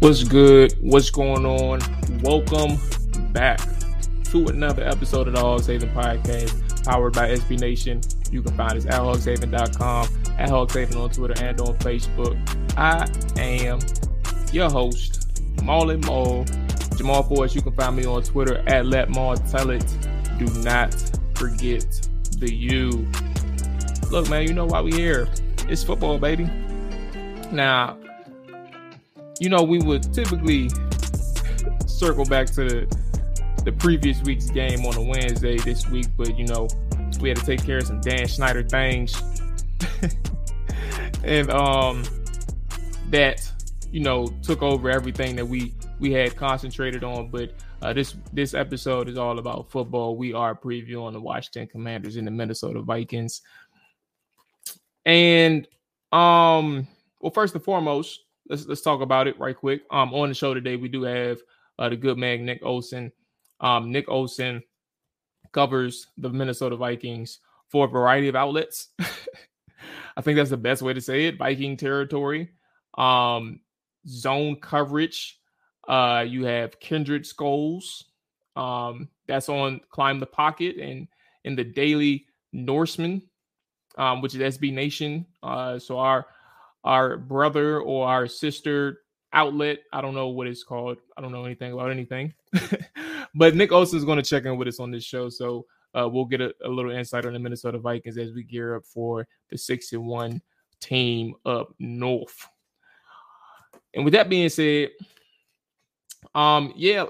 What's good? What's going on? Welcome back to another episode of the Hogs Haven Podcast, powered by SB Nation. You can find us at hogshaven.com, at hogshaven on Twitter and on Facebook. I am your host, Molly Maul. Jamal Forrest, you can find me on Twitter at Let Maul Tell It. Do not forget the U. Look, man, you know why we here. It's football, baby. Now, you know, we would typically circle back to the, the previous week's game on a Wednesday this week, but you know, we had to take care of some Dan Snyder things. and um that, you know, took over everything that we we had concentrated on. But uh, this this episode is all about football. We are previewing the Washington Commanders and the Minnesota Vikings. And um well, first and foremost, let's let's talk about it right quick. Um, on the show today, we do have uh, the good man Nick Olson. Um, Nick Olson covers the Minnesota Vikings for a variety of outlets. I think that's the best way to say it. Viking territory, um, zone coverage. Uh, you have Kindred Skulls. Um, that's on Climb the Pocket and in the Daily Norseman, um, which is SB Nation. Uh, so our our brother or our sister outlet. I don't know what it's called. I don't know anything about anything. but Nick Olson is going to check in with us on this show. So uh, we'll get a, a, little insight on the Minnesota Vikings as we gear up for the six and one team up north. And with that being said, um, yeah,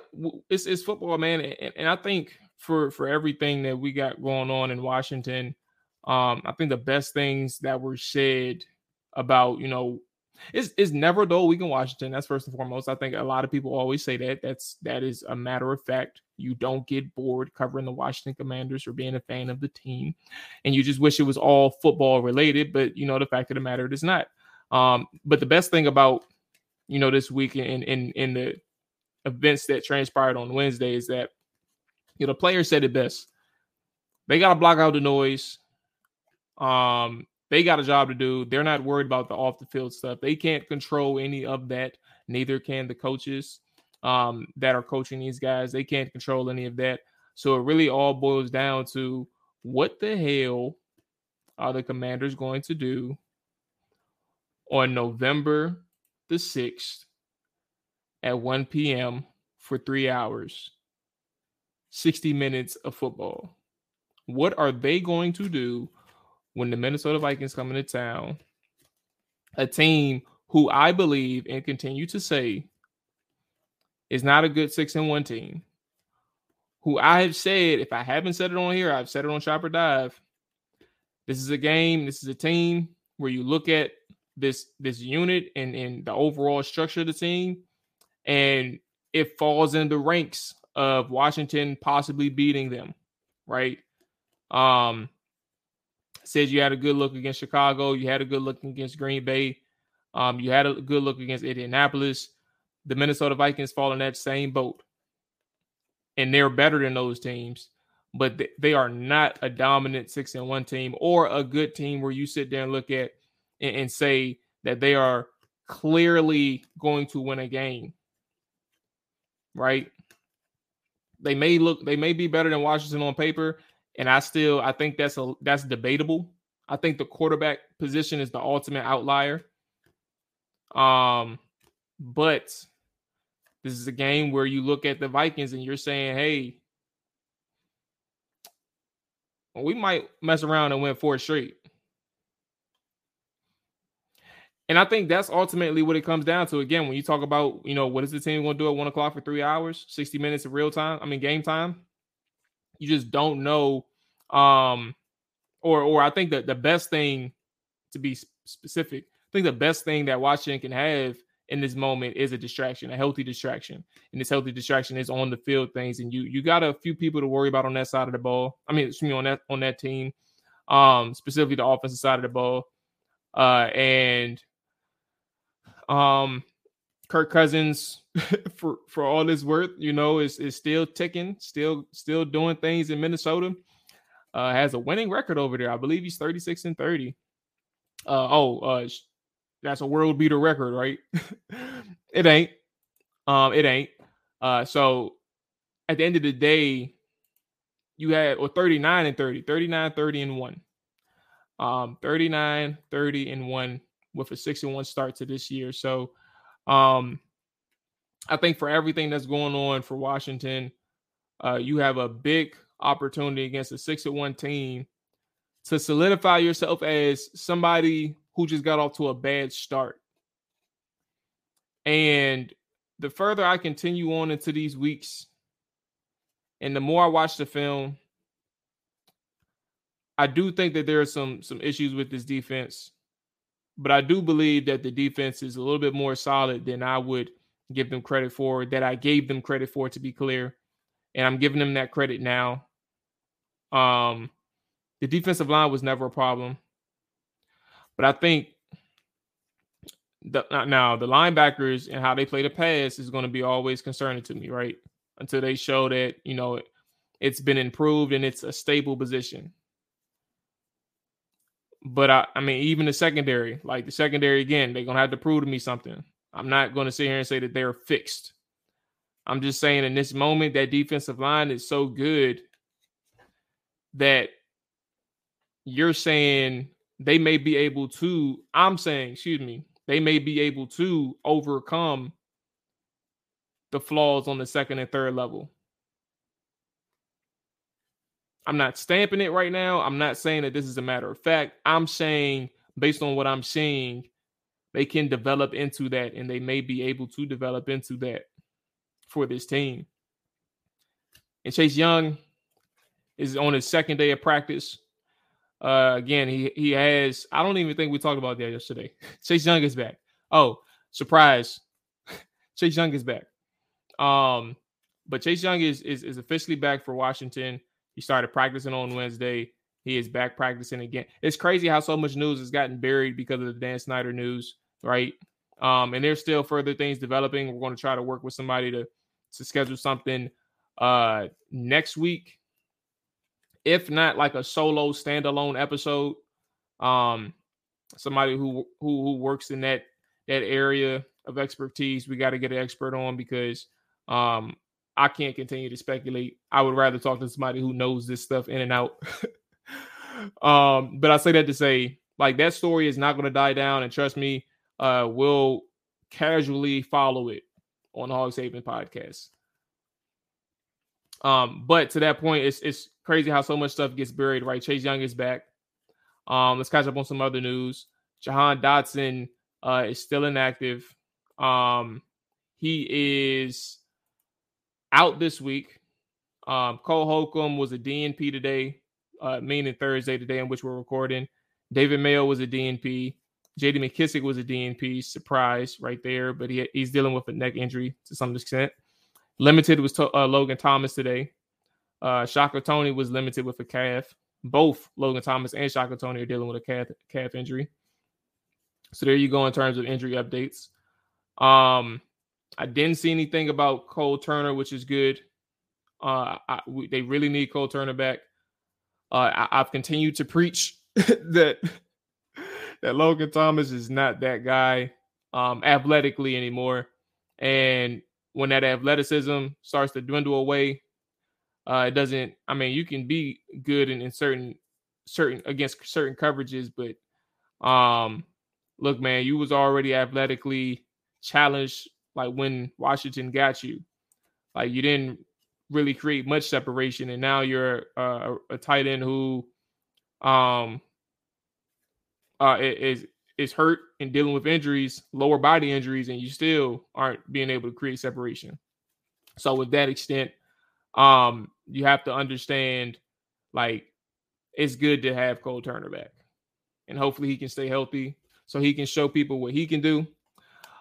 it's it's football, man, and, and I think for for everything that we got going on in Washington, um, I think the best things that were said about you know it's, it's never dull week in Washington. That's first and foremost. I think a lot of people always say that. That's that is a matter of fact. You don't get bored covering the Washington Commanders or being a fan of the team, and you just wish it was all football related. But you know the fact of the matter, it is not. Um, but the best thing about you know this week in in in the events that transpired on Wednesday is that you know the players said it best. They got to block out the noise. Um, they got a job to do. They're not worried about the off the field stuff. They can't control any of that. Neither can the coaches um, that are coaching these guys. They can't control any of that. So it really all boils down to what the hell are the commanders going to do on November the 6th at 1 p.m. for three hours, 60 minutes of football? What are they going to do when the Minnesota Vikings come into town, a team who I believe and continue to say is not a good six and one team, who I have said, if I haven't said it on here, I've said it on Shopper Dive. This is a game, this is a team where you look at this this unit and, and the overall structure of the team, and it falls in the ranks of Washington possibly beating them, right? Um, says you had a good look against Chicago, you had a good look against Green Bay, um, you had a good look against Indianapolis. The Minnesota Vikings fall in that same boat, and they're better than those teams, but they are not a dominant six and one team or a good team where you sit there and look at and, and say that they are clearly going to win a game. Right? They may look, they may be better than Washington on paper, and I still I think that's a that's debatable. I think the quarterback position is the ultimate outlier. Um, but this is a game where you look at the Vikings and you're saying, "Hey, we might mess around and win four straight." And I think that's ultimately what it comes down to. Again, when you talk about, you know, what is the team going to do at one o'clock for three hours, 60 minutes of real time? I mean, game time you just don't know. Um, or or I think that the best thing to be specific, I think the best thing that Washington can have in this moment is a distraction, a healthy distraction. And this healthy distraction is on the field things. And you you got a few people to worry about on that side of the ball. I mean, excuse me, on that on that team, um, specifically the offensive side of the ball. Uh, and um, Kirk Cousins, for for all his worth, you know, is is still ticking, still still doing things in Minnesota. Uh, has a winning record over there. I believe he's 36 and 30. Uh, oh, uh, that's a world beater record, right? it ain't. Um, it ain't. Uh, so at the end of the day, you had or 39 and 30, 39, 30 and 1. Um, 39, 30 and 1 with a 6 and 1 start to this year. So um I think for everything that's going on for Washington, uh, you have a big opportunity against a 6 and 1 team to solidify yourself as somebody who just got off to a bad start. And the further I continue on into these weeks, and the more I watch the film, I do think that there are some some issues with this defense, but I do believe that the defense is a little bit more solid than I would give them credit for. That I gave them credit for, to be clear, and I'm giving them that credit now. Um, the defensive line was never a problem, but I think the now the linebackers and how they play the pass is going to be always concerning to me, right? Until they show that you know it, it's been improved and it's a stable position. But I, I mean, even the secondary, like the secondary again, they're gonna have to prove to me something. I'm not gonna sit here and say that they're fixed. I'm just saying in this moment, that defensive line is so good that you're saying they may be able to, I'm saying, excuse me, they may be able to overcome the flaws on the second and third level. I'm not stamping it right now. I'm not saying that this is a matter of fact. I'm saying, based on what I'm seeing, they can develop into that and they may be able to develop into that for this team. And Chase Young is on his second day of practice. Uh, again, he he has. I don't even think we talked about that yesterday. Chase Young is back. Oh, surprise! Chase Young is back. Um, but Chase Young is is is officially back for Washington. He started practicing on Wednesday. He is back practicing again. It's crazy how so much news has gotten buried because of the Dan Snyder news, right? Um, and there's still further things developing. We're going to try to work with somebody to to schedule something uh next week if not like a solo standalone episode. Um, somebody who who who works in that that area of expertise, we got to get an expert on because um I can't continue to speculate. I would rather talk to somebody who knows this stuff in and out. um, but I say that to say, like that story is not going to die down, and trust me, uh, we'll casually follow it on the Hog Haven podcast. Um, but to that point, it's it's crazy how so much stuff gets buried, right? Chase Young is back. Um, let's catch up on some other news. Jahan Dotson uh, is still inactive. Um, he is out this week. Um, Cole Holcomb was a DNP today, uh, meaning Thursday today, in which we're recording. David Mayo was a DNP. JD McKissic was a DNP. Surprise right there, but he, he's dealing with a neck injury to some extent. Limited was to, uh, Logan Thomas today. Uh, Shaka Toney was limited with a calf. Both Logan Thomas and Shaka Toney are dealing with a calf calf injury. So there you go in terms of injury updates. Um, I didn't see anything about Cole Turner, which is good. Uh, I, we, they really need Cole Turner back. Uh, I, have continued to preach that that Logan Thomas is not that guy um, athletically anymore, and when that athleticism starts to dwindle away, uh, it doesn't. I mean, you can be good in, in certain certain against certain coverages, but um, look, man, you was already athletically challenged. Like when Washington got you, like you didn't really create much separation, and now you're uh, a, tight end who um uh is is hurt and dealing with injuries, lower body injuries, and you still aren't being able to create separation. So, with that extent, um, you have to understand like it's good to have Cole Turner back, and hopefully he can stay healthy so he can show people what he can do.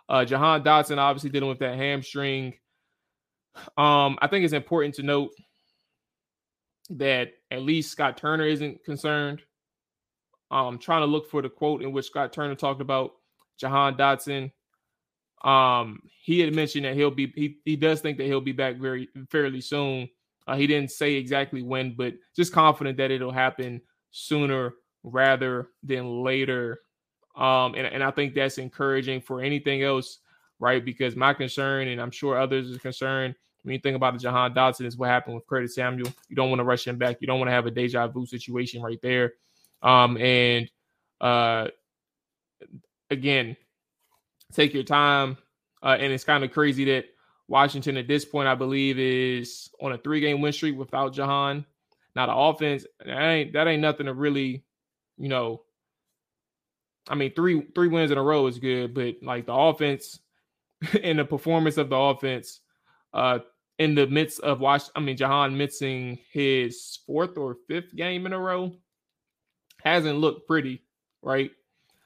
Uh, Jahan Dotson obviously dealing with that hamstring. Um, I think it's important to note that at least Scott Turner isn't concerned um, trying to look for the quote in which Scott Turner talked about Jahan Dotson. Um, he had mentioned that he'll be he, he does think that he'll be back very fairly soon. Uh, he didn't say exactly when, but just confident that it'll happen sooner rather than later. Um, and, and I think that's encouraging for anything else right? Because my concern, and I'm sure others are concerned, when you think about the Jahan Dotson, is what happened with Curtis Samuel. You don't want to rush him back. You don't want to have a deja vu situation right there. Um, and uh, again, take your time. Uh, and it's kind of crazy that Washington at this point, I believe, is on a three-game win streak without Jahan. Now the offense, that ain't that ain't nothing to really, you know. I mean, three three wins in a row is good, but like the offense and the performance of the offense, uh, in the midst of watch, I mean, Jahan missing his fourth or fifth game in a row, hasn't looked pretty, right?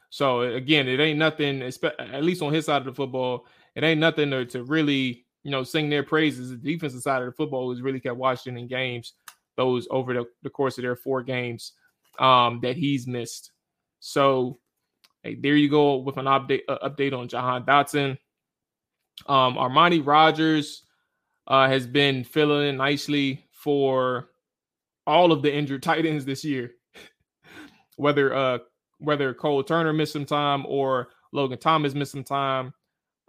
So again, it ain't nothing, at least on his side of the football, it ain't nothing to, to really, you know, sing their praises. The defensive side of the football has really kept Washington in games those over the, the course of their four games um, that he's missed. So hey, there you go with an update uh, update on Jahan Dotson. Um, Armani Rogers uh, has been filling in nicely for all of the injured tight ends this year. whether uh whether Cole Turner missed some time or Logan Thomas missed some time.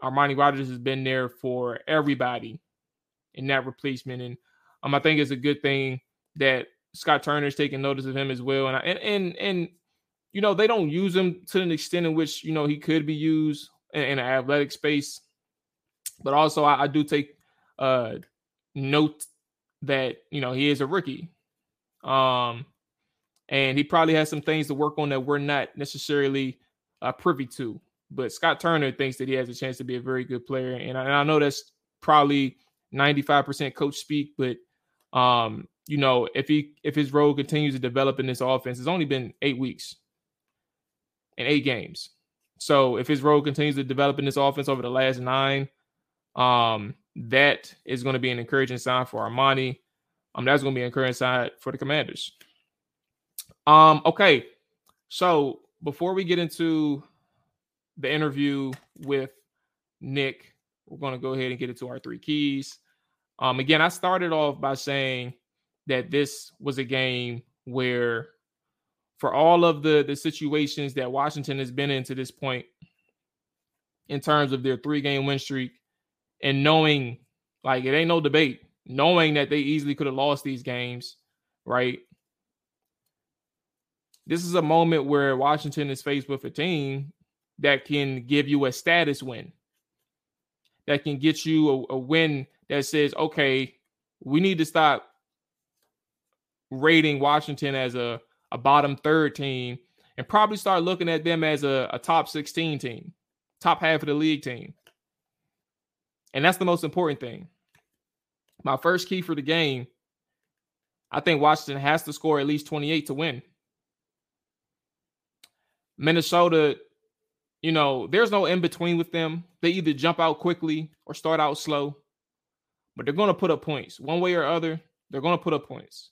Armani Rogers has been there for everybody in that replacement. And um, I think it's a good thing that Scott Turner's taking notice of him as well. And I, and and and you know, they don't use him to an extent in which, you know, he could be used in, in an athletic space. But also I, I do take uh note that, you know, he is a rookie. Um and he probably has some things to work on that we're not necessarily uh, privy to. But Scott Turner thinks that he has a chance to be a very good player, and I, and I know that's probably 95% coach speak, but um, you know, if he if his role continues to develop in this offense, it's only been eight weeks and eight games. So if his role continues to develop in this offense over the last nine, um, that is going to be an encouraging sign for Armani. Um, that's going to be an encouraging sign for the Commanders. Um, okay. So before we get into the interview with Nick, we're going to go ahead and get into our three keys. Um, again, I started off by saying that this was a game where, for all of the the situations that Washington has been in to this point, in terms of their three game win streak, and knowing like it ain't no debate, knowing that they easily could have lost these games, right? this is a moment where Washington is faced with a team that can give you a status win, that can get you a, a win that says, okay, we need to stop rating Washington as a, a bottom third team and probably start looking at them as a, a top 16 team, top half of the league team. And that's the most important thing. My first key for the game, I think Washington has to score at least 28 to win. Minnesota, you know, there's no in between with them. They either jump out quickly or start out slow, but they're going to put up points one way or other. They're going to put up points.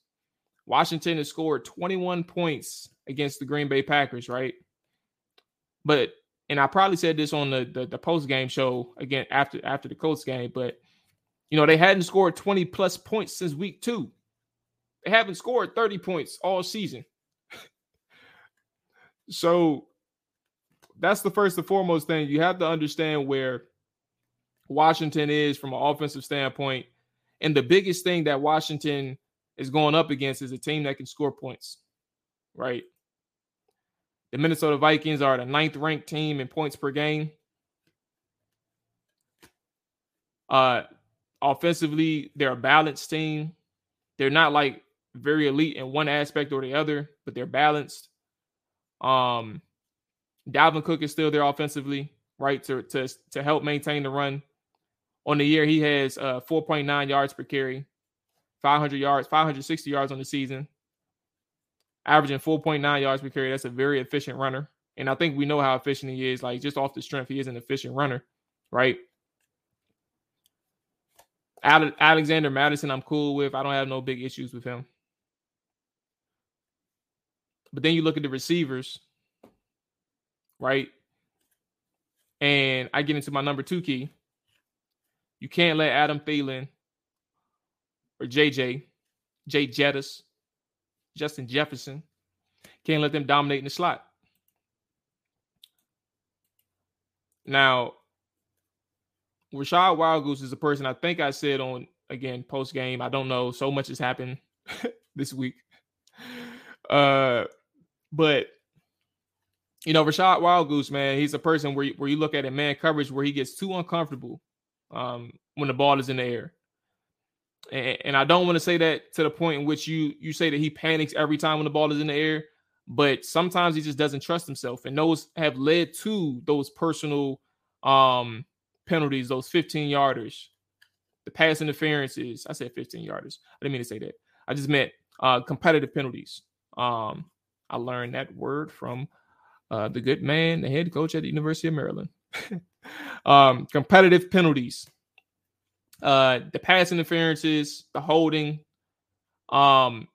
Washington has scored 21 points against the Green Bay Packers, right? But and I probably said this on the the, the post game show again after after the Colts game, but you know they hadn't scored 20 plus points since week two. They haven't scored 30 points all season. So that's the first and foremost thing. You have to understand where Washington is from an offensive standpoint. And the biggest thing that Washington is going up against is a team that can score points, right? The Minnesota Vikings are the ninth ranked team in points per game. Uh, offensively, they're a balanced team. They're not like very elite in one aspect or the other, but they're balanced. Um, Dalvin Cook is still there offensively, right? To to to help maintain the run. On the year, he has uh 4.9 yards per carry, 500 yards, 560 yards on the season, averaging 4.9 yards per carry. That's a very efficient runner. And I think we know how efficient he is. Like just off the strength, he is an efficient runner, right? Alexander Mattison, I'm cool with. I don't have no big issues with him. But then you look at the receivers, right? And I get into my number two key. You can't let Adam Thielen or JJ, Jay Jettis, Justin Jefferson, can't let them dominate in the slot. Now, Rachad Wildgoose is a person I think I said on again post game. I don't know. So much has happened this week. Uh, but you know, Rachad Wildgoose, man, he's a person where you, where you look at it, man coverage where he gets too uncomfortable um, when the ball is in the air. And, and I don't want to say that to the point in which you you say that he panics every time when the ball is in the air, but sometimes he just doesn't trust himself, and those have led to those personal um, penalties, those 15 yarders, the pass interferences. I said 15 yarders. I didn't mean to say that. I just meant uh, competitive penalties. Um, I learned that word from uh, the good man, the head coach at the University of Maryland. um, competitive penalties, uh, the pass interferences, the holding. Um,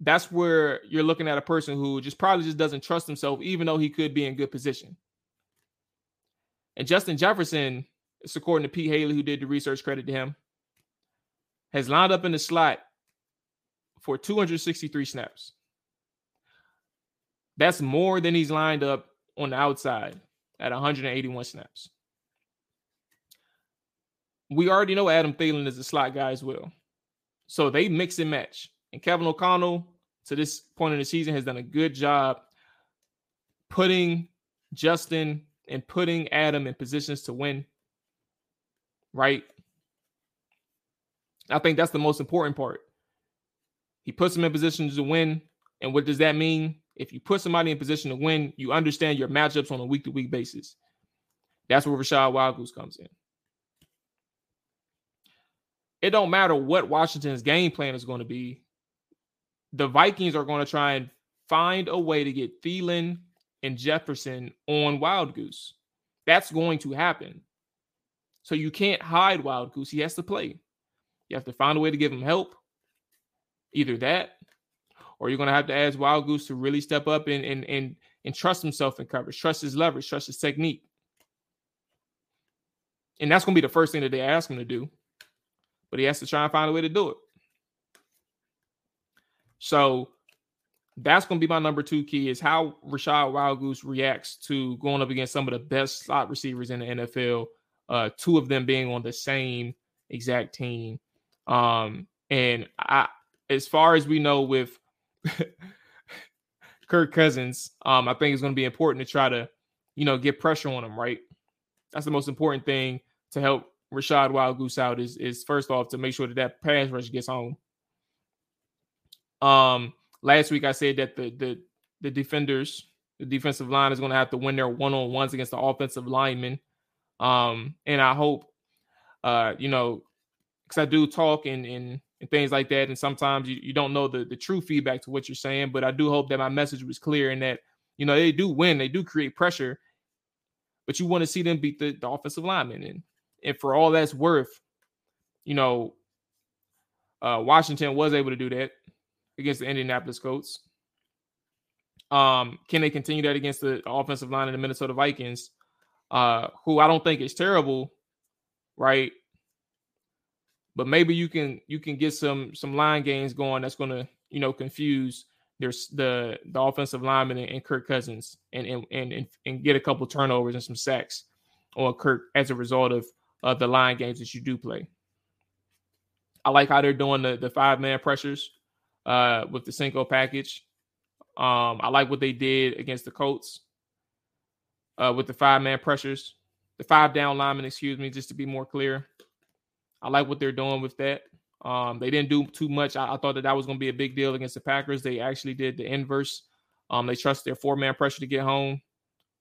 that's where you're looking at a person who just probably just doesn't trust himself, even though he could be in good position. And Justin Jefferson, it's according to Pete Haley, who did the research, credit to him, has lined up in the slot for 263 snaps. That's more than he's lined up on the outside at 181 snaps. We already know Adam Thielen is a slot guy as well. So they mix and match. And Kevin O'Connell, to this point in the season, has done a good job putting Justin and putting Adam in positions to win. Right? I think that's the most important part. He puts them in positions to win. And what does that mean? If you put somebody in position to win, you understand your matchups on a week to week basis. That's where Rachad Wildgoose comes in. It don't matter what Washington's game plan is going to be. The Vikings are going to try and find a way to get Thielen and Jefferson on Wildgoose. That's going to happen. So you can't hide Wildgoose. He has to play. You have to find a way to give him help. Either that or you're going to have to ask Wildgoose to really step up and and and and trust himself in coverage, trust his leverage, trust his technique. And that's going to be the first thing that they ask him to do. But he has to try and find a way to do it. So that's going to be my number two key is how Rachad Wildgoose reacts to going up against some of the best slot receivers in the NFL. Uh, two of them being on the same exact team. Um, and I, as far as we know, with Kirk Cousins, um, I think it's going to be important to try to, you know, get pressure on him, right? That's the most important thing to help Rachad Wildgoose out is is first off to make sure that that pass rush gets home. Um, last week I said that the the the defenders, the defensive line is going to have to win their one on ones against the offensive linemen. Um, and I hope, uh, you know, because I do talk and and and things like that. And sometimes you, you don't know the, the true feedback to what you're saying. But I do hope that my message was clear and that, you know, they do win, they do create pressure, but you want to see them beat the, the offensive lineman. And and for all that's worth, you know, uh, Washington was able to do that against the Indianapolis Colts. Um, can they continue that against the offensive line of the Minnesota Vikings, uh, who I don't think is terrible, right? but maybe you can you can get some some line gains going that's going to you know confuse there's the the offensive lineman and, and Kirk Cousins and, and and and get a couple turnovers and some sacks on Kirk as a result of uh, the line games that you do play. I like how they're doing the the five man pressures uh, with the Cinco package. Um, I like what they did against the Colts uh, with the five man pressures, the five down linemen. Excuse me, just to be more clear. I like what they're doing with that. Um, they didn't do too much. I, I thought that that was going to be a big deal against the Packers. They actually did the inverse. Um, they trust their four man pressure to get home.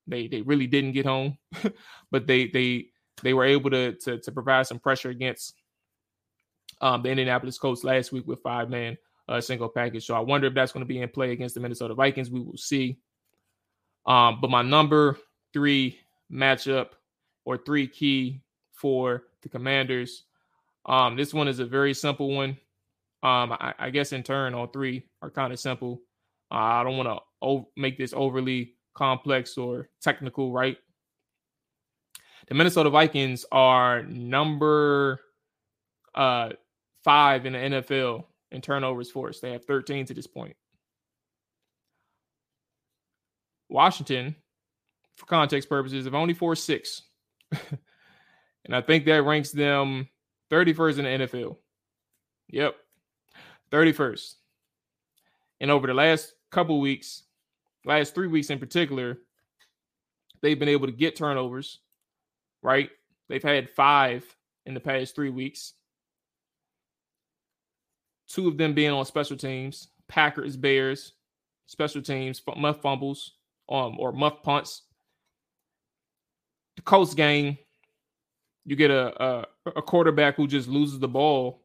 They they really didn't get home, but they they they were able to to, to provide some pressure against um, the Indianapolis Colts last week with five man uh, Cinco package. So I wonder if that's going to be in play against the Minnesota Vikings. We will see. Um, but my number three matchup or three key for the Commanders um, this one is a very simple one. Um, I, I guess in turn, all three are kind of simple. Uh, I don't want to o- make this overly complex or technical, right? The Minnesota Vikings are number uh, five in the NFL in turnovers forced. They have 13 to this point. Washington, for context purposes, have only forced six. And I think that ranks them 31st in the NFL. Yep. 31st. And over the last couple weeks, last three weeks in particular, they've been able to get turnovers, right? They've had five in the past three weeks. Two of them being on special teams, Packers, Bears, special teams, muff fumbles, um, or muff punts. The Colts game, you get a, a, a quarterback who just loses the ball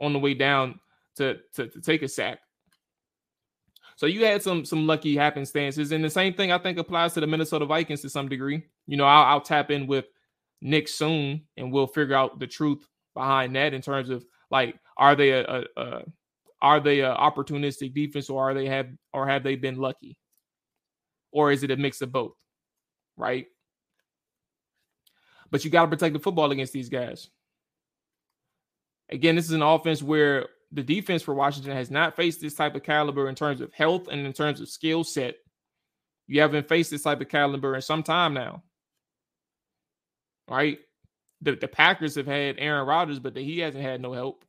on the way down to, to, to take a sack. So you had some some lucky happenstances, and the same thing I think applies to the Minnesota Vikings to some degree. You know, I'll, I'll tap in with Nick soon, and we'll figure out the truth behind that in terms of like, are they a, a, a are they a opportunistic defense, or are they have or have they been lucky, or is it a mix of both? Right. But you got to protect the football against these guys. Again, this is an offense where the defense for Washington has not faced this type of caliber in terms of health and in terms of skill set. You haven't faced this type of caliber in some time now. Right? The, the Packers have had Aaron Rodgers, but the, he hasn't had no help.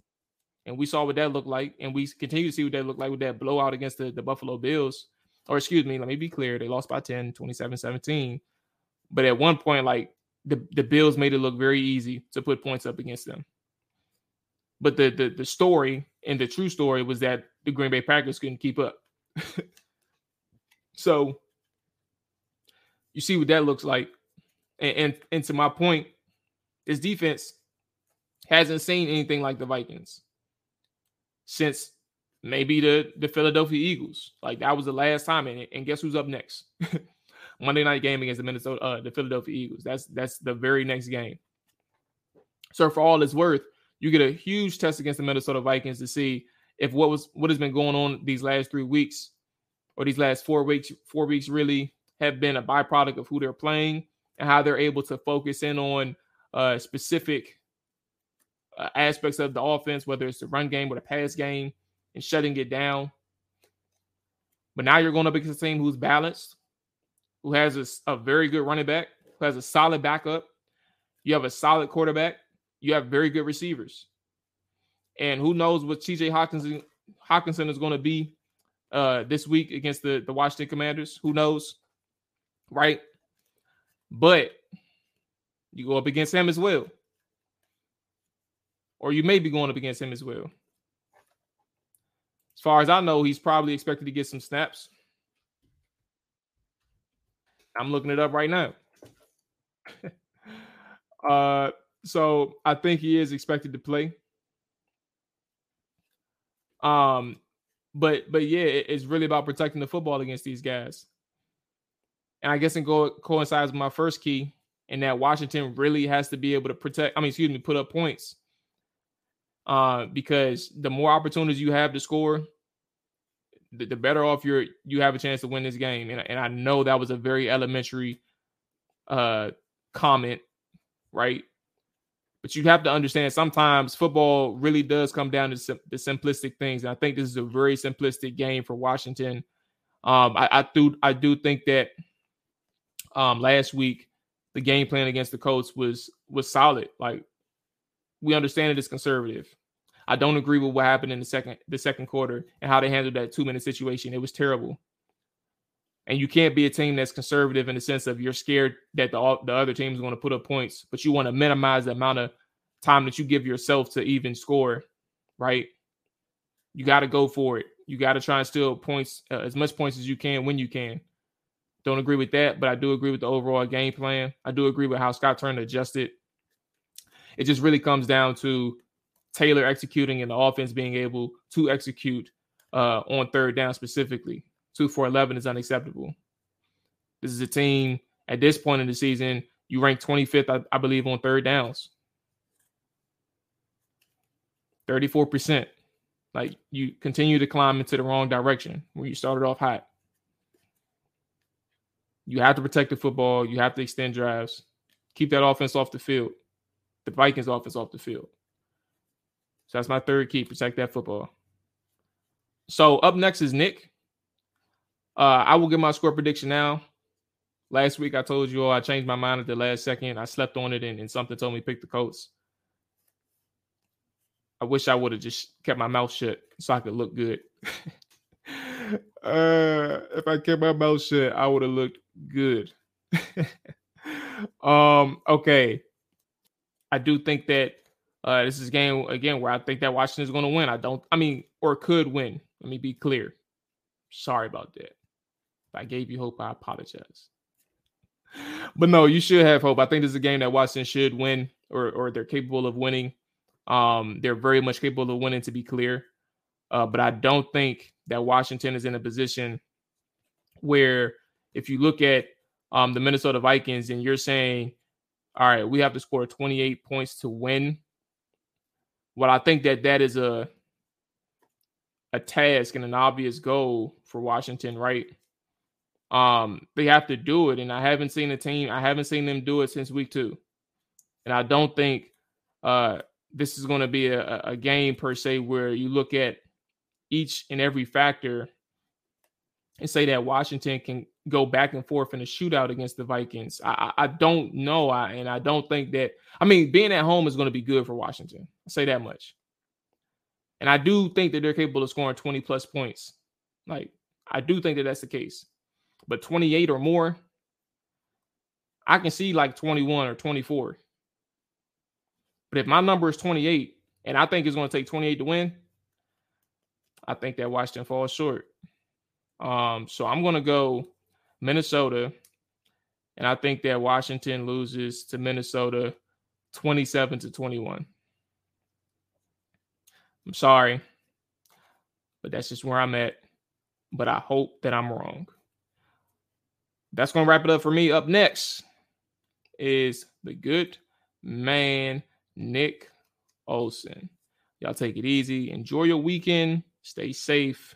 And we saw what that looked like. And we continue to see what that looked like with that blowout against the, the Buffalo Bills. Or excuse me, let me be clear. They lost by 10, 27 17. But at one point, like the, the Bills made it look very easy to put points up against them. But the, the the story and the true story was that the Green Bay Packers couldn't keep up. so you see what that looks like. And, and and to my point, this defense hasn't seen anything like the Vikings since maybe the the Philadelphia Eagles. Like that was the last time. And, and guess who's up next? Monday night game against the Minnesota, uh, the Philadelphia Eagles. That's that's the very next game. So for all it's worth, you get a huge test against the Minnesota Vikings to see if what was what has been going on these last three weeks or these last four weeks, four weeks really have been a byproduct of who they're playing and how they're able to focus in on uh, specific uh, aspects of the offense, whether it's the run game or the pass game, and shutting it down. But now you're going up against a team who's balanced, who has a, a very good running back, who has a solid backup. You have a solid quarterback you have very good receivers. And who knows what TJ Hockenson Hockenson is going to be uh, this week against the, the Washington Commanders. Who knows? Right? But you go up against him as well. Or you may be going up against him as well. As far as I know, he's probably expected to get some snaps. I'm looking it up right now. uh so I think he is expected to play. Um, but but yeah, it's really about protecting the football against these guys. And I guess it go coincides with my first key, in that Washington really has to be able to protect. I mean, excuse me, put up points. Uh, because the more opportunities you have to score, the, the better off you're you have a chance to win this game. And, and I know that was a very elementary uh comment, right? But you have to understand sometimes football really does come down to sim- the simplistic things. And I think this is a very simplistic game for Washington. Um, I, I do I do think that um, last week the game plan against the Colts was was solid. Like we understand it is conservative. I don't agree with what happened in the second the second quarter and how they handled that two minute situation. It was terrible. And you can't be a team that's conservative in the sense of you're scared that the, the other team is going to put up points, but you want to minimize the amount of time that you give yourself to even score, right? You got to go for it. You got to try and steal points, uh, as much points as you can when you can. Don't agree with that, but I do agree with the overall game plan. I do agree with how Scott Turner adjusted. It just really comes down to Taylor executing and the offense being able to execute uh, on third down specifically two for 11 is unacceptable. This is a team at this point in the season, you rank 25th, I, I believe, on third downs. 34%. Like you continue to climb into the wrong direction where you started off hot. You have to protect the football. You have to extend drives. Keep that offense off the field. The Vikings offense off the field. So that's my third key. Protect that football. So up next is Nick. Uh, I will give my score prediction now. Last week I told you, all I changed my mind at the last second. I slept on it, and, and something told me pick the Colts. I wish I would have just kept my mouth shut so I could look good. uh, if I kept my mouth shut, I would have looked good. um, okay. I do think that uh, this is a game again where I think that Washington is going to win. I don't, I mean, or could win. Let me be clear. Sorry about that. If I gave you hope, I apologize. But no, you should have hope. I think this is a game that Washington should win, or or they're capable of winning. Um, they're very much capable of winning, to be clear. Uh, but I don't think that Washington is in a position where, if you look at um, the Minnesota Vikings and you're saying, all right, we have to score 28 points to win. Well, I think that that is a a task and an obvious goal for Washington, right? Um, they have to do it, and I haven't seen a team. I haven't seen them do it since week two, and I don't think uh, this is going to be a, a game per se where you look at each and every factor and say that Washington can go back and forth in a shootout against the Vikings. I, I don't know. I, and I don't think that, I mean, being at home is going to be good for Washington. I'll say that much. And I do think that they're capable of scoring 20 plus points. Like, I do think that that's the case. But 28 or more, I can see like 21 or 24. But if my number is 28 and I think it's going to take 28 to win, I think that Washington falls short. Um, so I'm going to go Minnesota, and I think that Washington loses to Minnesota 27 to 21. I'm sorry, but that's just where I'm at. But I hope that I'm wrong. That's going to wrap it up for me. Up next is the good man, Nick Olson. Y'all take it easy. Enjoy your weekend. Stay safe.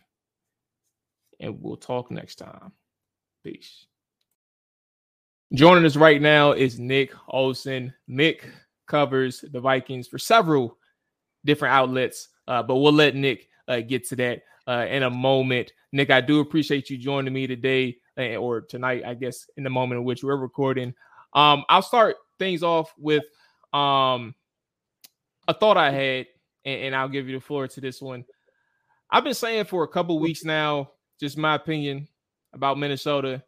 And we'll talk next time. Peace. Joining us right now is Nick Olson. Nick covers the Vikings for several different outlets, uh, but we'll let Nick uh, get to that uh, in a moment. Nick, I do appreciate you joining me today or tonight, I guess, in the moment in which we're recording. Um, I'll start things off with um, a thought I had, and, and I'll give you the floor to this one. I've been saying for a couple weeks now, just my opinion about Minnesota.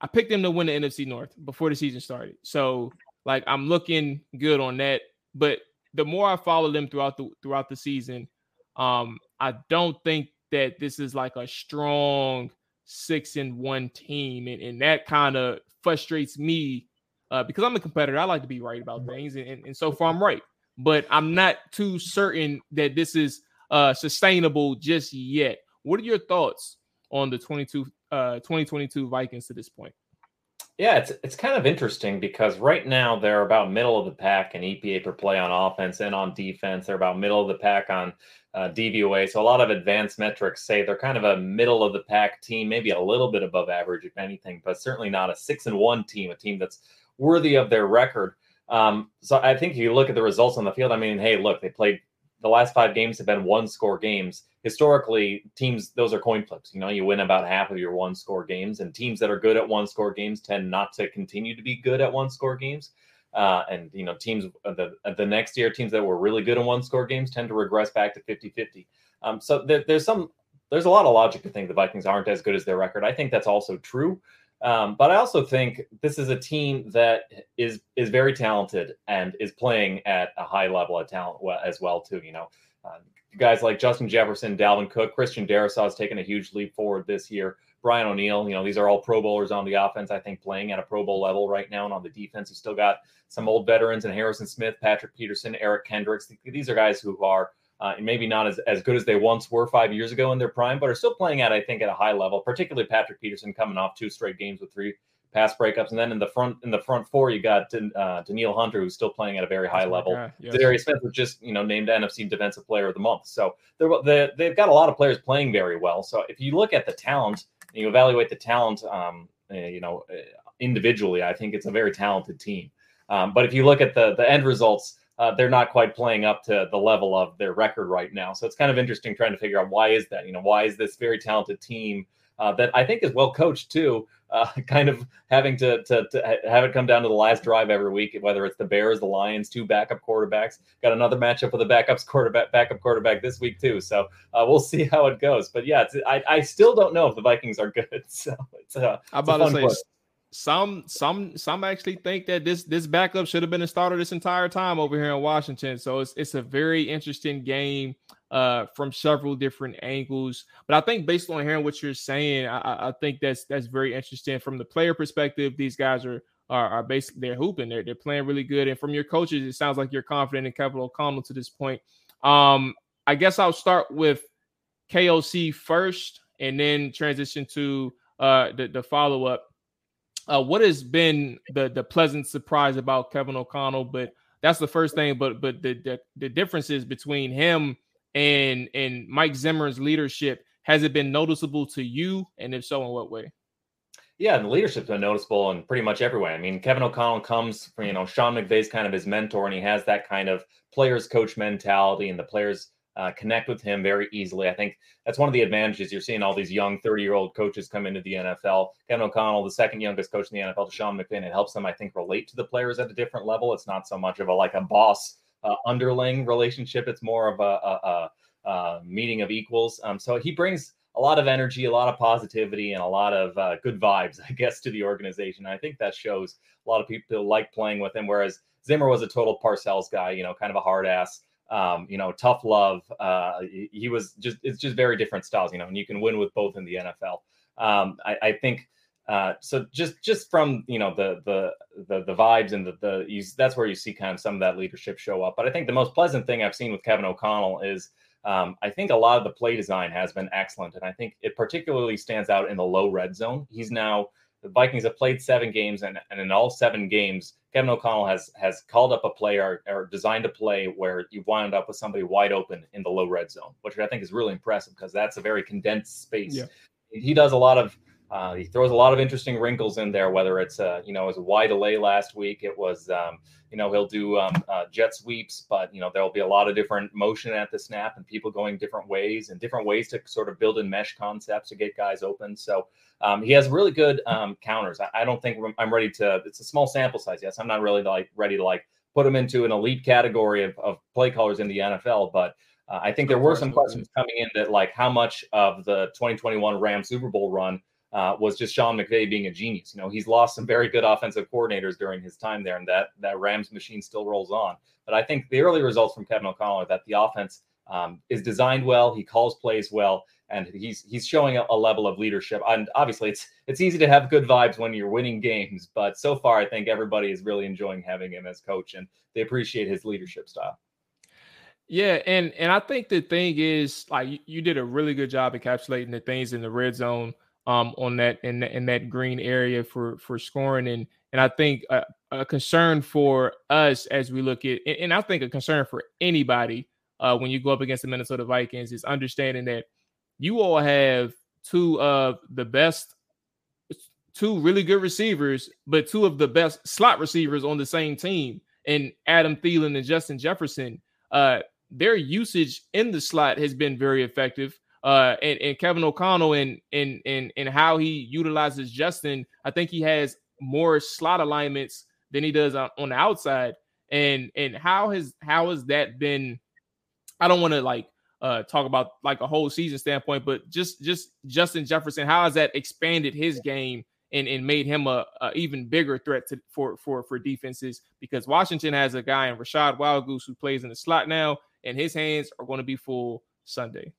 I picked them to win the NFC North before the season started. So like I'm looking good on that. But the more I follow them throughout the throughout the season, um, I don't think that this is like a strong six and one team. And, and that kind of frustrates me uh, because I'm a competitor. I like to be right about things. And, and, and so far I'm right. But I'm not too certain that this is uh, sustainable just yet. What are your thoughts on the 22 uh, 2022 Vikings to this point? Yeah, it's it's kind of interesting because right now they're about middle of the pack in EPA per play on offense and on defense. They're about middle of the pack on uh, DVOA. So a lot of advanced metrics say they're kind of a middle of the pack team, maybe a little bit above average if anything, but certainly not a six and one team, a team that's worthy of their record. Um, so I think if you look at the results on the field, I mean, hey, look, they played the last five games have been one score games. Historically, teams, those are coin flips. You know, you win about half of your one score games, and teams that are good at one score games tend not to continue to be good at one score games. Uh, and, you know, teams the, the next year, teams that were really good in one score games tend to regress back to 50 50. Um, so there, there's some, there's a lot of logic to think the Vikings aren't as good as their record. I think that's also true. Um, but I also think this is a team that is is very talented and is playing at a high level of talent as well too. You know, uh, guys like Justin Jefferson, Dalvin Cook, Christian Darrisaw has taken a huge leap forward this year. Brian O'Neill, you know, these are all Pro Bowlers on the offense. I think playing at a Pro Bowl level right now, and on the defense, you still got some old veterans and Harrison Smith, Patrick Peterson, Eric Kendricks. These are guys who are uh, maybe not as, as good as they once were five years ago in their prime, but are still playing at, I think, at a high level, particularly Patrick Peterson coming off two straight games with three pass breakups. And then in the front in the front four, you got uh, Danielle Hunter, who's still playing at a very high That's level. Yes. Darius Smith was just you know named NFC Defensive Player of the Month. So they're, they, they've got a lot of players playing very well. So if you look at the talent, and you evaluate the talent, um, uh, you know, uh, individually, I think it's a very talented team. Um, but if you look at the the end results, uh, they're not quite playing up to the level of their record right now. So it's kind of interesting trying to figure out why is that? You know, why is this very talented team uh, that I think is well coached too. Uh, kind of having to, to, to have it come down to the last drive every week, whether it's the Bears, the Lions, two backup quarterbacks. Got another matchup with a backups quarterback, backup quarterback this week too. So uh, we'll see how it goes. But yeah, I, I still don't know if the Vikings are good. So it's, uh, I'm about to say. Play some some some actually think that this this backup should have been a starter this entire time over here in Washington. So it's it's a very interesting game uh from several different angles. But I think based on hearing what you're saying, I, I think that's that's very interesting from the player perspective. These guys are are, are basically they're hooping, they're they're playing really good. And from your coaches, it sounds like you're confident in Capital O'Connell to this point. Um, I guess I'll start with KOC first and then transition to uh the, the follow-up. Uh, what has been the the pleasant surprise about Kevin O'Connell? But that's the first thing. But but the the, the differences between him and and Mike Zimmer's leadership has it been noticeable to you? And if so, in what way? Yeah, the leadership's been noticeable in pretty much every way. I mean, Kevin O'Connell comes from, you know, Sean McVay's kind of his mentor, and he has that kind of players coach mentality, and the players uh, connect with him very easily. I think that's one of the advantages. You're seeing all these young 30 year old coaches come into the NFL. Kevin O'Connell, the second youngest coach in the NFL, to Sean it helps them, I think, relate to the players at a different level. It's not so much of a like a boss uh, underling relationship. It's more of a, a, a, a meeting of equals. Um, so he brings a lot of energy, a lot of positivity, and a lot of uh, good vibes, I guess, to the organization. I think that shows a lot of people like playing with him. Whereas Zimmer was a total Parcells guy, you know, kind of a hard ass um, you know, tough love. Uh, he was just it's just very different styles, you know, and you can win with both in the NFL. Um, I, I think uh, so. Just just from you know the the the, the vibes and the the you, that's where you see kind of some of that leadership show up. But I think the most pleasant thing I've seen with Kevin O'Connell is. Um, I think a lot of the play design has been excellent, and I think it particularly stands out in the low red zone. He's now the Vikings have played seven games, and, and in all seven games, Kevin O'Connell has has called up a play or, or designed a play where you wound up with somebody wide open in the low red zone, which I think is really impressive because that's a very condensed space. Yeah. He does a lot of uh, he throws a lot of interesting wrinkles in there. Whether it's uh, you know, as a wide delay last week, it was um, you know he'll do um, uh, jet sweeps, but you know there'll be a lot of different motion at the snap and people going different ways and different ways to sort of build in mesh concepts to get guys open. So um, he has really good um, counters. I, I, don't think I'm ready to. It's a small sample size. Yes, I'm not really like ready to like put him into an elite category of, of play callers in the NFL, but. Uh, I think there were some questions coming in that, like, how much of the 2021 Ram Super Bowl run uh, was just Sean McVay being a genius. You know, he's lost some very good offensive coordinators during his time there, and that that Rams machine still rolls on. But I think the early results from Kevin O'Connell are that the offense um, is designed well, he calls plays well, and he's he's showing a, a, level of leadership. And obviously, it's it's easy to have good vibes when you're winning games, but so far, I think everybody is really enjoying having him as coach, and they appreciate his leadership style. Yeah, and and I think the thing is like you, you did a really good job encapsulating the things in the red zone um, on that in, in that green area for for scoring and and I think a, a concern for us as we look at and I think a concern for anybody uh, when you go up against the Minnesota Vikings is understanding that you all have two of the best two really good receivers, but two of the best slot receivers on the same team, and Adam Thielen and Justin Jefferson. Uh, their usage in the slot has been very effective uh, and, and Kevin O'Connell and and and and how he utilizes Justin, I think he has more slot alignments than he does on, on the outside. And and how has how has that been? I don't want to like uh talk about like a whole season standpoint, but just just Justin Jefferson, how has that expanded his game and, and made him a, a even bigger threat to, for for for defenses? Because Washington has a guy in Rachad Wildgoose who plays in the slot now, and his hands are going to be full Sunday.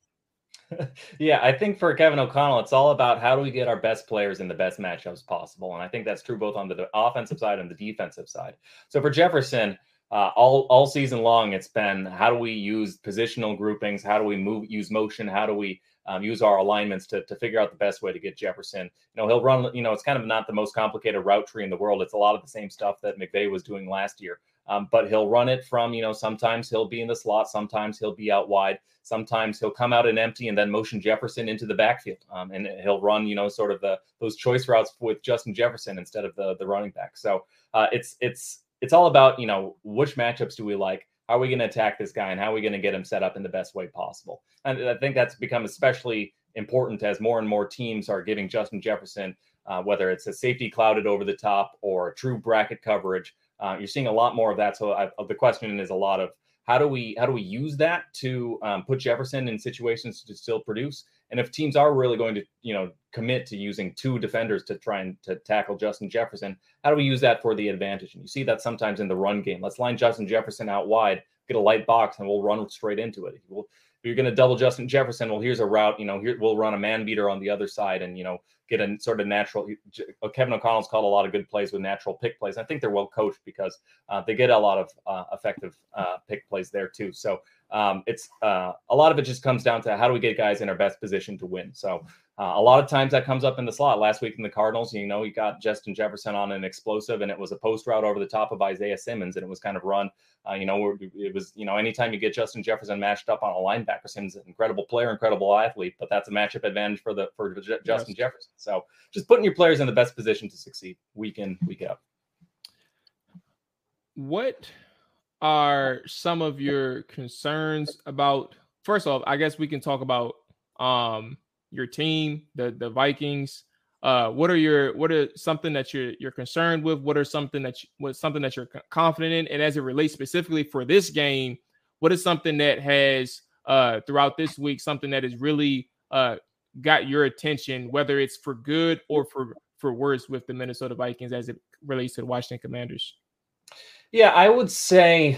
Yeah, I think for Kevin O'Connell, it's all about how do we get our best players in the best matchups possible, and I think that's true both on the offensive side and the defensive side. So for Jefferson, uh, all all season long, it's been how do we use positional groupings? How do we move use motion? How do we um, use our alignments to, to figure out the best way to get Jefferson. You know, he'll run, you know, it's kind of not the most complicated route tree in the world. It's a lot of the same stuff that McVay was doing last year. Um, but he'll run it from, you know, sometimes he'll be in the slot, sometimes he'll be out wide, sometimes he'll come out and empty and then motion Jefferson into the backfield. Um, and he'll run, you know, sort of the those choice routes with Justin Jefferson instead of the the running back. So uh, it's it's it's all about, you know, which matchups do we like? How are we going to attack this guy and how are we going to get him set up in the best way possible? And I think that's become especially important as more and more teams are giving Justin Jefferson, uh, whether it's a safety clouded over the top or true bracket coverage. Uh, you're seeing a lot more of that. So I, the question is a lot of how do we how do we use that to um, put Jefferson in situations to still produce? And if teams are really going to you know commit to using two defenders to try and to tackle Justin Jefferson, how do we use that for the advantage? And you see that sometimes in the run game. Let's line Justin Jefferson out wide, get a light box, and we'll run straight into it. We'll, you're going to double Justin Jefferson, well, here's a route. You know, here we'll run a man beater on the other side, and you know, get a sort of natural. Uh, Kevin O'Connell's called a lot of good plays with natural pick plays. I think they're well coached because uh, they get a lot of uh, effective uh, pick plays there too. So um, it's uh, a lot of it just comes down to how do we get guys in our best position to win. So uh, a lot of times that comes up in the slot. Last week in the Cardinals, you know, you got Justin Jefferson on an explosive, and it was a post route over the top of Isaiah Simmons, and it was kind of run. Uh, you know, it was you know, anytime you get Justin Jefferson matched up on a linebacker, Simmons an incredible player, incredible athlete, but that's a matchup advantage for the for Justin yes. Jefferson. So just putting your players in the best position to succeed week in week out. What are some of your concerns about? First off, I guess we can talk about um your team, the the Vikings. Uh, what are your what are something that you're you're concerned with? What are something that you, what something that you're confident in? And as it relates specifically for this game, what is something that has uh throughout this week something that has really uh got your attention, whether it's for good or for for worse with the Minnesota Vikings as it relates to the Washington Commanders? Yeah, I would say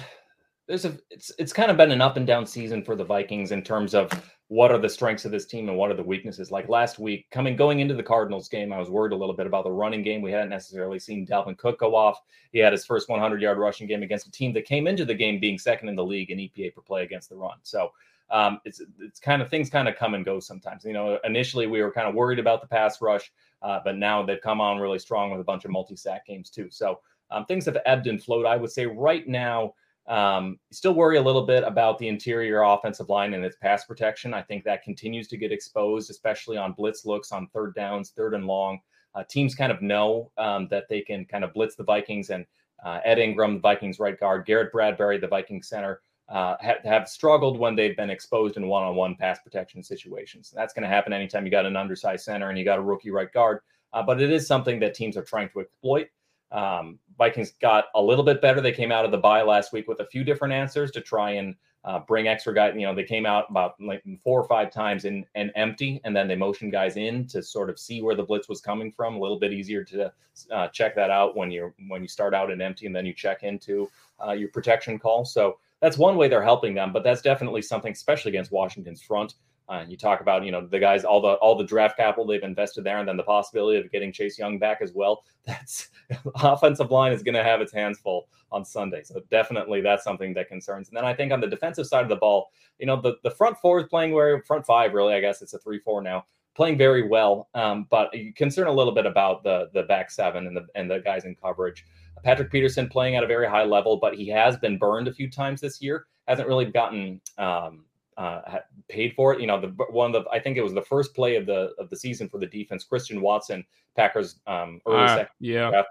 there's a it's it's kind of been an up and down season for the Vikings in terms of what are the strengths of this team and what are the weaknesses. Like last week, coming going into the Cardinals game, I was worried a little bit about the running game. We hadn't necessarily seen Dalvin Cook go off. He had his first 100 yard rushing game against a team that came into the game being second in the league in EPA per play against the run. So um, it's it's kind of things kind of come and go sometimes. You know, initially we were kind of worried about the pass rush, uh, but now they've come on really strong with a bunch of multi sack games too. So um, things have ebbed and flowed. I would say right now um, still worry a little bit about the interior offensive line and its pass protection. I think that continues to get exposed, especially on blitz looks on third downs, third and long. Uh, teams kind of know um, that they can kind of blitz the Vikings and uh, Ed Ingram, the Vikings right guard, Garrett Bradbury, the Vikings center, uh, have, have struggled when they've been exposed in one-on-one pass protection situations. That's going to happen anytime you got an undersized center and you got a rookie right guard. Uh, but it is something that teams are trying to exploit. Um, Vikings got a little bit better. They came out of the bye last week with a few different answers to try and uh, bring extra guys. You know, they came out about like four or five times in and empty, and then they motioned guys in to sort of see where the blitz was coming from. A little bit easier to uh, check that out when you're when you start out in empty and then you check into uh, your protection call. So that's one way they're helping them, but that's definitely something, especially against Washington's front. Uh, you talk about you know the guys all the all the draft capital they've invested there, and then the possibility of getting Chase Young back as well. That's offensive line is going to have its hands full on Sunday. So definitely that's something that concerns. And then I think on the defensive side of the ball, you know the the front four is playing where front five really. I guess it's a three four now, playing very well. Um, but you concern a little bit about the the back seven and the and the guys in coverage. Patrick Peterson playing at a very high level, but he has been burned a few times this year. Hasn't really gotten um, uh, paid for it. You know, the one of the I think it was the first play of the of the season for the defense. Christian Watson, Packers um, early uh, second yeah. Draft,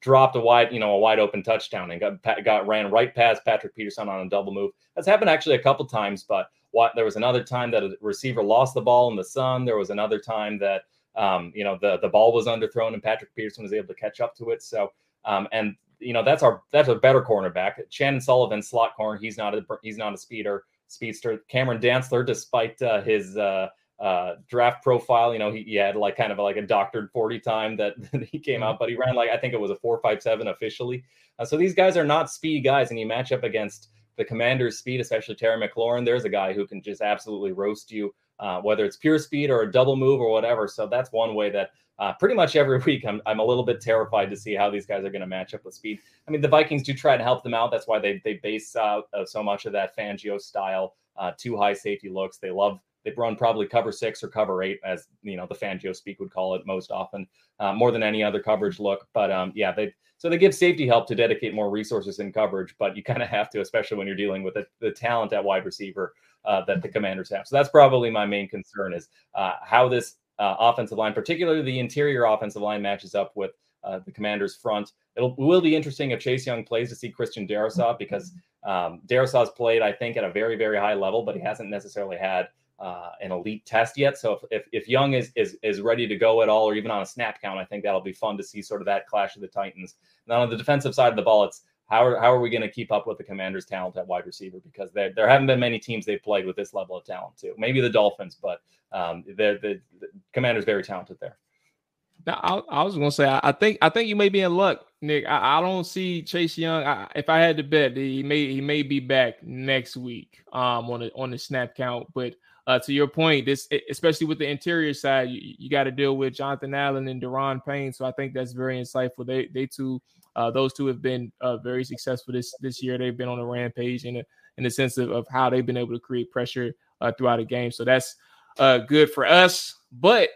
dropped a wide you know a wide open touchdown and got got ran right past Patrick Peterson on a double move. That's happened actually a couple times, but what there was another time that a receiver lost the ball in the sun. There was another time that um, you know the the ball was underthrown and Patrick Peterson was able to catch up to it. So um, and you know that's our that's a better cornerback. Chandon Sullivan slot corner. He's not a he's not a speeder speedster. Cameron Dantzler, despite uh, his uh, uh, draft profile, you know, he, he, had like kind of like a doctored 40 time that he came out, mm-hmm. but he ran like I think it was a 457 officially. Uh, so these guys are not speed guys, and you match up against the commander's speed, especially Terry McLaurin. There's a guy who can just absolutely roast you, uh, whether it's pure speed or a double move or whatever. So that's one way that uh, pretty much every week I'm, I'm a little bit terrified to see how these guys are going to match up with speed. I mean, the Vikings do try to help them out. That's why they they base out uh, so much of that Fangio style, uh, two high safety looks. They love they run probably cover six or cover eight, as you know the Fangio speak would call it most often, uh, more than any other coverage look. But um, yeah, they so they give safety help to dedicate more resources in coverage, but you kind of have to, especially when you're dealing with the, the talent at wide receiver uh, that the Commanders have. So that's probably my main concern is uh, how this uh, offensive line, particularly the interior offensive line, matches up with uh, the Commanders' front. It'll, it will be interesting if Chase Young plays to see Christian Darrisaw because um, Darrisaw's played, I think, at a very, very high level, but he hasn't necessarily had uh, an elite test yet. So if, if, if Young is, is is ready to go at all, or even on a snap count, I think that'll be fun to see sort of that clash of the Titans. Now on the defensive side of the ball, it's how are, how are we going to keep up with the Commanders' talent at wide receiver? Because there there haven't been many teams they've played with this level of talent too. Maybe the Dolphins, but um, the, the the Commanders very talented there. Now, I, I, was gonna say, I, I, think I think you may be in luck, Nick. I, I don't see Chase Young. if I had to bet, he may he may be back next week um, on the on the snap count. But uh, to your point, this especially with the interior side, you, you got to deal with Jonathan Allen and Daron Payne. So I think that's very insightful. They they two uh, those two have been uh, very successful this this year. They've been on a rampage in a, in the sense of, of how they've been able to create pressure uh, throughout a game. So that's uh, good for us. But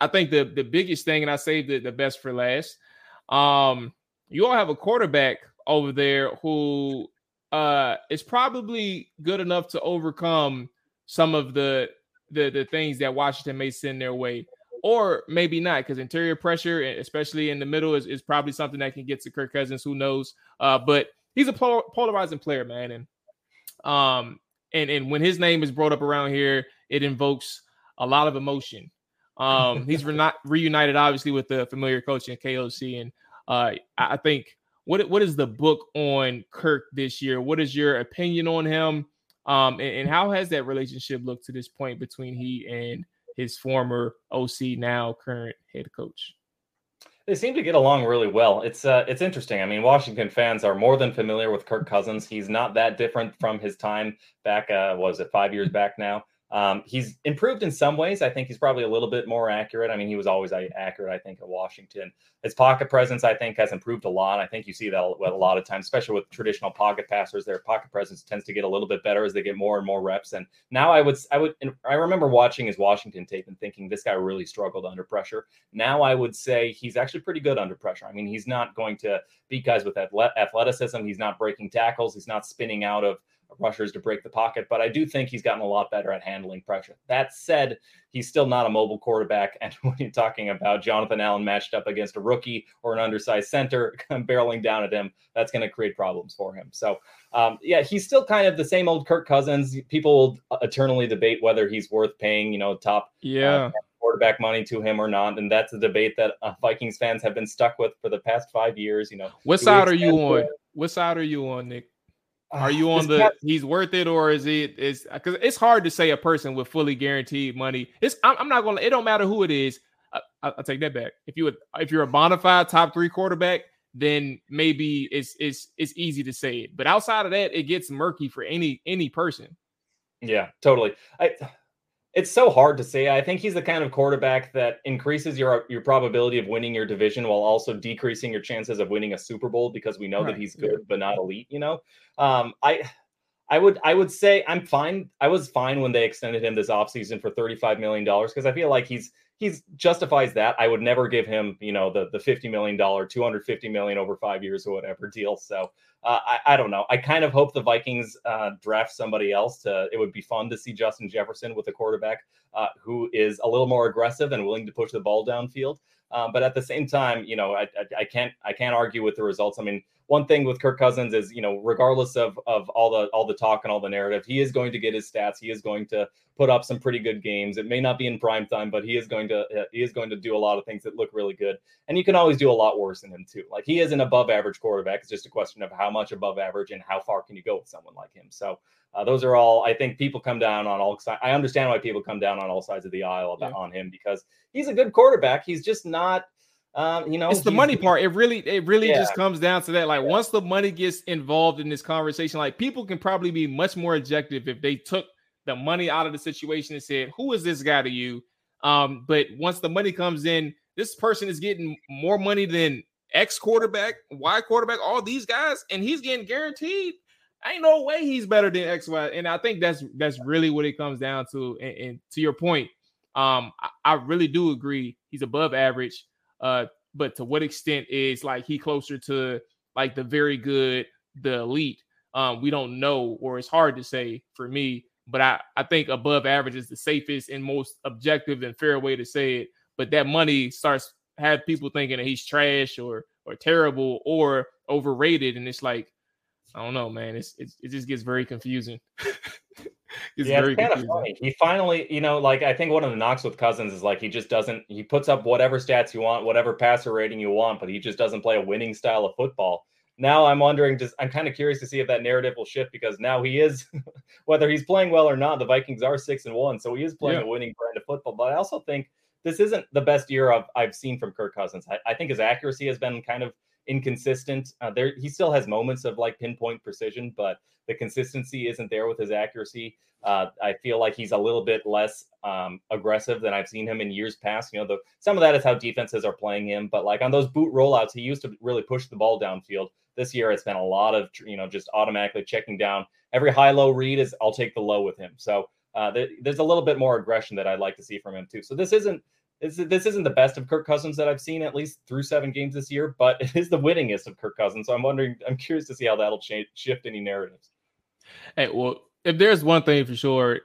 I think the the biggest thing, and I saved the, the best for last. Um, you all have a quarterback over there who uh is probably good enough to overcome some of the the the things that Washington may send their way, or maybe not, because interior pressure, especially in the middle, is, is probably something that can get to Kirk Cousins. Who knows? Uh, but he's a polarizing player, man, and um, and and when his name is brought up around here, it invokes a lot of emotion. Um, he's re- reunited, obviously, with the familiar coach in KOC, and uh, I think what what is the book on Kirk this year? What is your opinion on him? Um, and, and, how has that relationship looked to this point between he and his former OC, now current head coach? They seem to get along really well. It's uh, it's interesting. I mean, Washington fans are more than familiar with Kirk Cousins. He's not that different from his time back. Uh, was it five years back now? Um, he's improved in some ways. I think he's probably a little bit more accurate. I mean, he was always accurate, I think, at Washington. His pocket presence, I think, has improved a lot. I think you see that a lot of times, especially with traditional pocket passers. Their pocket presence tends to get a little bit better as they get more and more reps. And now I would, I would, I remember watching his Washington tape and thinking this guy really struggled under pressure. Now I would say he's actually pretty good under pressure. I mean, he's not going to beat guys with athleticism. He's not breaking tackles. He's not spinning out of rushers to break the pocket, but I do think he's gotten a lot better at handling pressure. That said, he's still not a mobile quarterback. And when you're talking about Jonathan Allen matched up against a rookie or an undersized center barreling down at him, that's going to create problems for him. So, um, yeah, he's still kind of the same old Kirk Cousins. People will eternally debate whether he's worth paying, you know, top uh, yeah. Uh, quarterback money to him or not, and that's a debate that uh, Vikings fans have been stuck with for the past five years. You know, what side are you on? What side are you on, Nick? Uh, Are you on the he's worth it or is it is because it's hard to say a person with fully guaranteed money. It's I'm, I'm not gonna. It don't matter who it is. I, will take that back. If you would, if you're a bona fide top three quarterback, then maybe it's it's it's easy to say it. But outside of that, it gets murky for any any person. Yeah, totally. I it's so hard to say. I think he's the kind of quarterback that increases your your probability of winning your division while also decreasing your chances of winning a Super Bowl because we know right. that he's good yeah. but not elite. You know, um, I I would I would say I'm fine. I was fine when they extended him this offseason for 35 million dollars because I feel like he's he's justifies that. I would never give him, you know, the the 50 million dollar, 250 million over 5 years or whatever deal. So, uh, I, I don't know. I kind of hope the Vikings uh, draft somebody else to. It would be fun to see Justin Jefferson with a quarterback uh, who is a little more aggressive and willing to push the ball downfield. Um, but at the same time, you know, I, I, I, can't I can't argue with the results. I mean, one thing with Kirk Cousins is, you know, regardless of of all the all the talk and all the narrative, he is going to get his stats. He is going to put up some pretty good games. It may not be in prime time, but he is going to uh, he is going to do a lot of things that look really good. And you can always do a lot worse than him too. Like he is an above average quarterback. It's just a question of how much above average and how far can you go with someone like him. So uh, those are all. I think people come down on all. I understand why people come down on all sides of the aisle about, yeah. on him because he's a good quarterback. He's just not um, you know, it's the money part. It really, it really yeah. just comes down to that. Like yeah. once the money gets involved in this conversation, like people can probably be much more objective if they took the money out of the situation and said, "Who is this guy to you?" Um, but once the money comes in, this person is getting more money than X quarterback, Y quarterback, all these guys, and he's getting guaranteed. Ain't no way he's better than X, Y. And I think that's that's really what it comes down to. And, and to your point, um, I, I really do agree. He's above average. Uh, but to what extent is like he closer to like the very good, the elite? Um, we don't know, or it's hard to say for me. But I, I think above average is the safest and most objective and fair way to say it. But that money starts have people thinking that he's trash or or terrible or overrated, and it's like I don't know, man. It's, it's it just gets very confusing. it's yeah, it's kind confusing. of funny. He finally, you know, like I think one of the knocks with Cousins is like he just doesn't. He puts up whatever stats you want, whatever passer rating you want, but he just doesn't play a winning style of football. Now I'm wondering, just I'm kind of curious to see if that narrative will shift because now he is, whether he's playing well or not, the Vikings are six and one, so he is playing yeah. a winning brand of football. But I also think this isn't the best year of, I've seen from Kirk Cousins. I, I think his accuracy has been kind of inconsistent. Uh, there, he still has moments of like pinpoint precision, but the consistency isn't there with his accuracy. Uh, I feel like he's a little bit less um, aggressive than I've seen him in years past. You know, the, some of that is how defenses are playing him, but like on those boot rollouts, he used to really push the ball downfield. This year, it's been a lot of you know just automatically checking down. Every high low read is I'll take the low with him. So uh, there's a little bit more aggression that I'd like to see from him too. So this isn't this, this isn't the best of Kirk Cousins that I've seen at least through seven games this year, but it is the winningest of Kirk Cousins. So I'm wondering, I'm curious to see how that'll change, shift any narratives. Hey, well, if there's one thing for sure,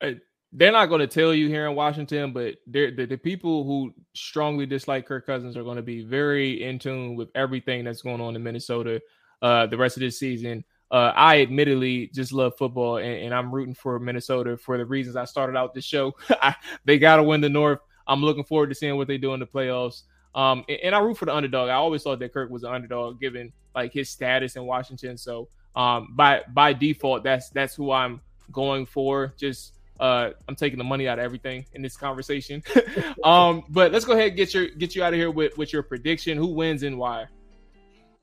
uh, they're not going to tell you here in Washington, but the, the people who strongly dislike Kirk Cousins are going to be very in tune with everything that's going on in Minnesota uh, the rest of this season. Uh, I admittedly just love football, and, and, I'm rooting for Minnesota for the reasons I started out this show. They got to win the North. I'm looking forward to seeing what they do in the playoffs. Um, and, and, I root for the underdog. I always thought that Kirk was an underdog given like his status in Washington. So um, by by default, that's that's who I'm going for. Just uh, I'm taking the money out of everything in this conversation. um, but let's go ahead and get your get you out of here with with your prediction. Who wins and why?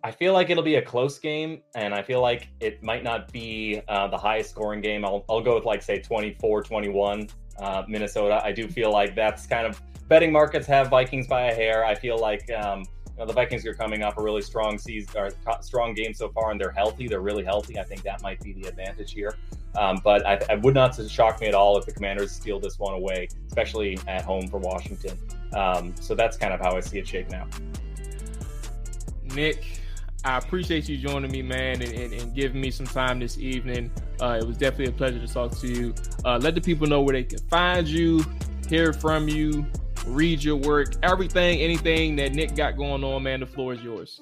I feel like it'll be a close game, and I feel like it might not be uh, the highest scoring game. I'll, I'll go with like say 24 21 uh, Minnesota. I do feel like that's kind of betting markets have Vikings by a hair. I feel like um, you know, the Vikings are coming off a really strong season or strong game so far, and they're healthy. They're really healthy. I think that might be the advantage here. Um, but I, I, would not shock me at all if the Commanders steal this one away, especially at home for Washington. Um, so that's kind of how I see it shaking out. Nick, I appreciate you joining me, man, and, and, and giving me some time this evening. Uh, it was definitely a pleasure to talk to you. Uh, let the people know where they can find you, hear from you, read your work, everything, anything that Nick got going on, man. The floor is yours.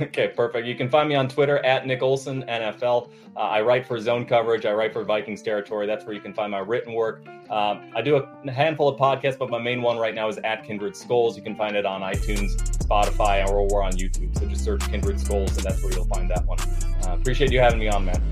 Okay, perfect. You can find me on Twitter at Nick Olson NFL. Uh, I write for Zone Coverage. I write for Vikings Territory. That's where you can find my written work. Um, I do a handful of podcasts, but my main one right now is at Kindred Skulls. You can find it on iTunes, Spotify, or we're on YouTube. So just search Kindred Skulls, and that's where you'll find that one. Uh, appreciate you having me on, man.